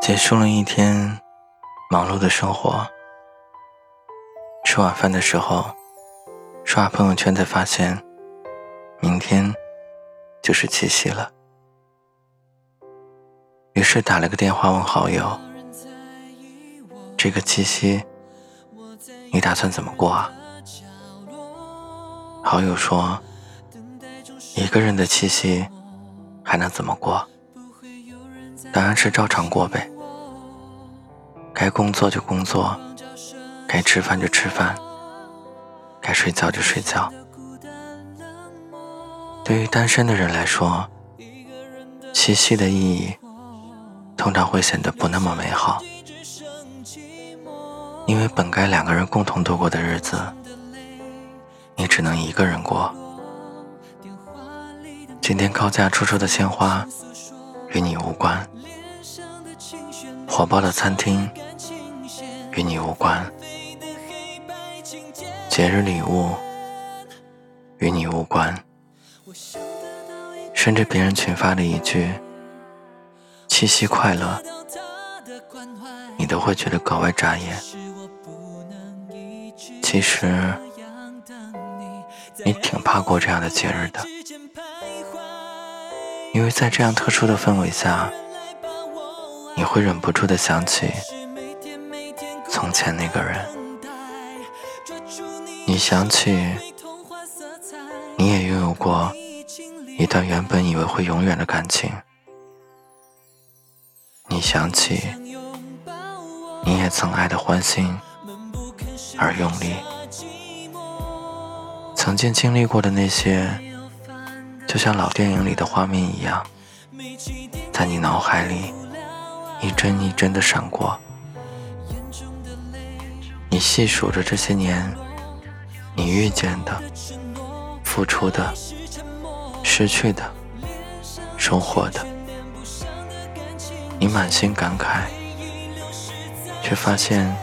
结束了一天忙碌的生活，吃晚饭的时候刷朋友圈才发现，明天就是七夕了。于是打了个电话问好友：“这个七夕你打算怎么过啊？”好友说：“一个人的七夕还能怎么过？当然是照常过呗。”该工作就工作，该吃饭就吃饭，该睡觉就睡觉。对于单身的人来说，七夕的意义通常会显得不那么美好，因为本该两个人共同度过的日子，你只能一个人过。今天高价出售的鲜花，与你无关。火爆的餐厅与你无关，节日礼物与你无关，甚至别人群发的一句“七夕快乐”，你都会觉得格外扎眼。其实，你挺怕过这样的节日的，因为在这样特殊的氛围下。你会忍不住的想起从前那个人，你想起你也拥有过一段原本以为会永远的感情，你想起你也曾爱的欢欣而用力，曾经经历过的那些，就像老电影里的画面一样，在你脑海里。一帧一帧的闪过，你细数着这些年，你遇见的、付出的、失去的、收获的，你满心感慨，却发现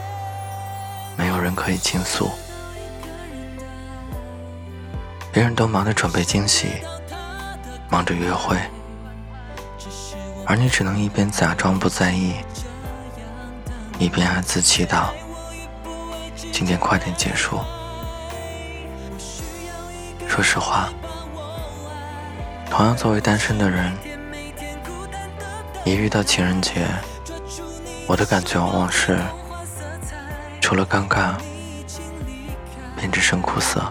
没有人可以倾诉。别人都忙着准备惊喜，忙着约会。而你只能一边假装不在意，一边暗自祈祷今天快点结束。说实话，同样作为单身的人，一遇到情人节，我的感觉往往是除了尴尬，便只剩苦涩。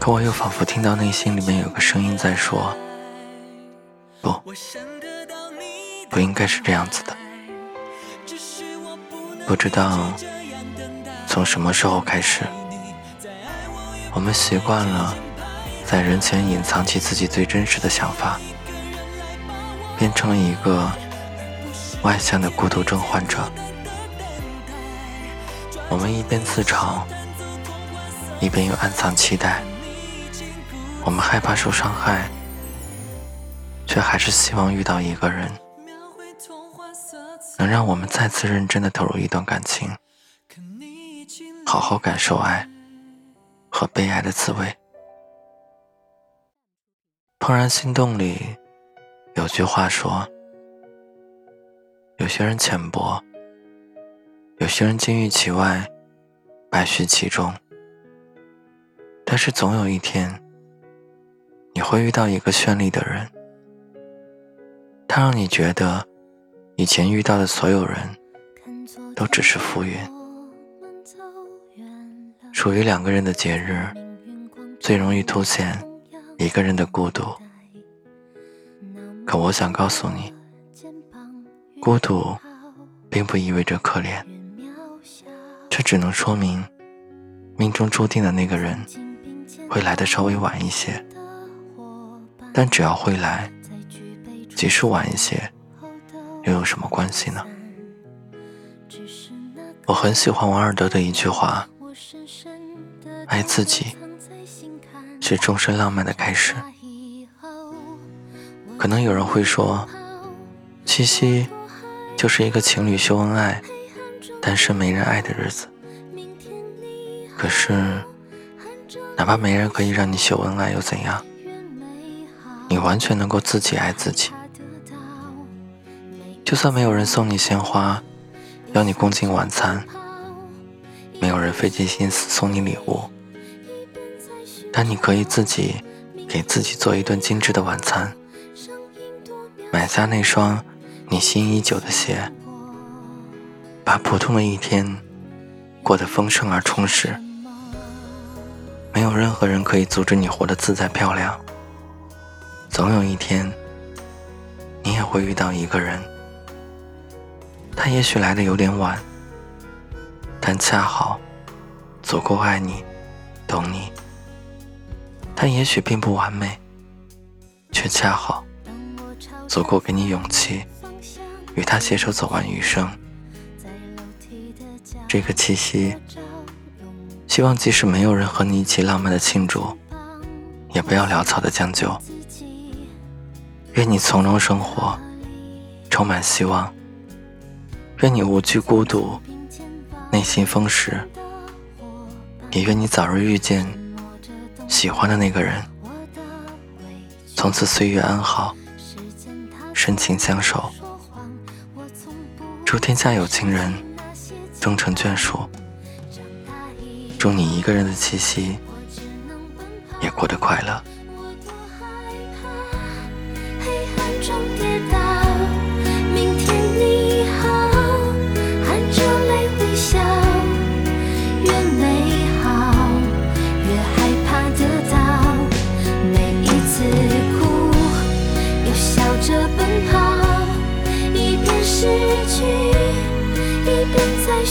可我又仿佛听到内心里面有个声音在说。不，不应该是这样子的。不知道从什么时候开始，我们习惯了在人前隐藏起自己最真实的想法，变成了一个外向的孤独症患者。我们一边自嘲，一边又暗藏期待。我们害怕受伤害。却还是希望遇到一个人，能让我们再次认真的投入一段感情，好好感受爱和被爱的滋味。怦然心动里有句话说：有些人浅薄，有些人金玉其外，败絮其中。但是总有一天，你会遇到一个绚丽的人。它让你觉得，以前遇到的所有人都只是浮云。属于两个人的节日，最容易凸显一个人的孤独。可我想告诉你，孤独并不意味着可怜，这只能说明命中注定的那个人会来的稍微晚一些。但只要会来。即使晚一些，又有什么关系呢？我很喜欢王尔德的一句话：“爱自己是终身浪漫的开始。”可能有人会说，七夕就是一个情侣秀恩爱、单身没人爱的日子。可是，哪怕没人可以让你秀恩爱又怎样？你完全能够自己爱自己。就算没有人送你鲜花，邀你共进晚餐，没有人费尽心思送你礼物，但你可以自己给自己做一顿精致的晚餐，买下那双你心已久的鞋，把普通的一天过得丰盛而充实。没有任何人可以阻止你活得自在漂亮。总有一天，你也会遇到一个人，他也许来的有点晚，但恰好足够爱你、懂你。他也许并不完美，却恰好足够给你勇气，与他携手走完余生。这个七夕。希望即使没有人和你一起浪漫的庆祝，也不要潦草的将就。愿你从容生活，充满希望。愿你无惧孤独，内心丰实。也愿你早日遇见喜欢的那个人，从此岁月安好，深情相守。祝天下有情人终成眷属。祝你一个人的气息也过得快乐。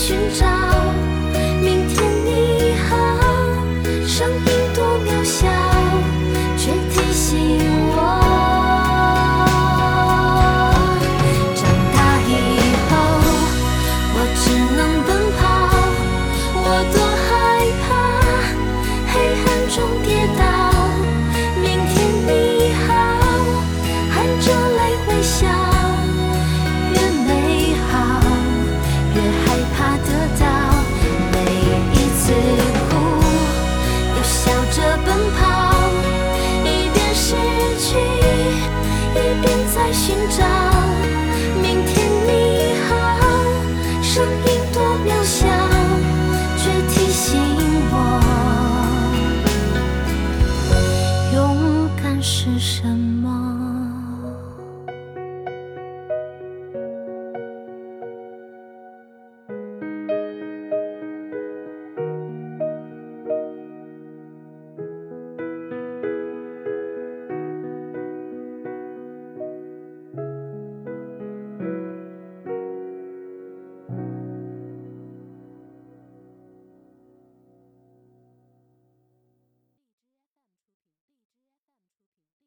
寻找。在寻找明天你好声音多渺小却提醒我勇敢是什么？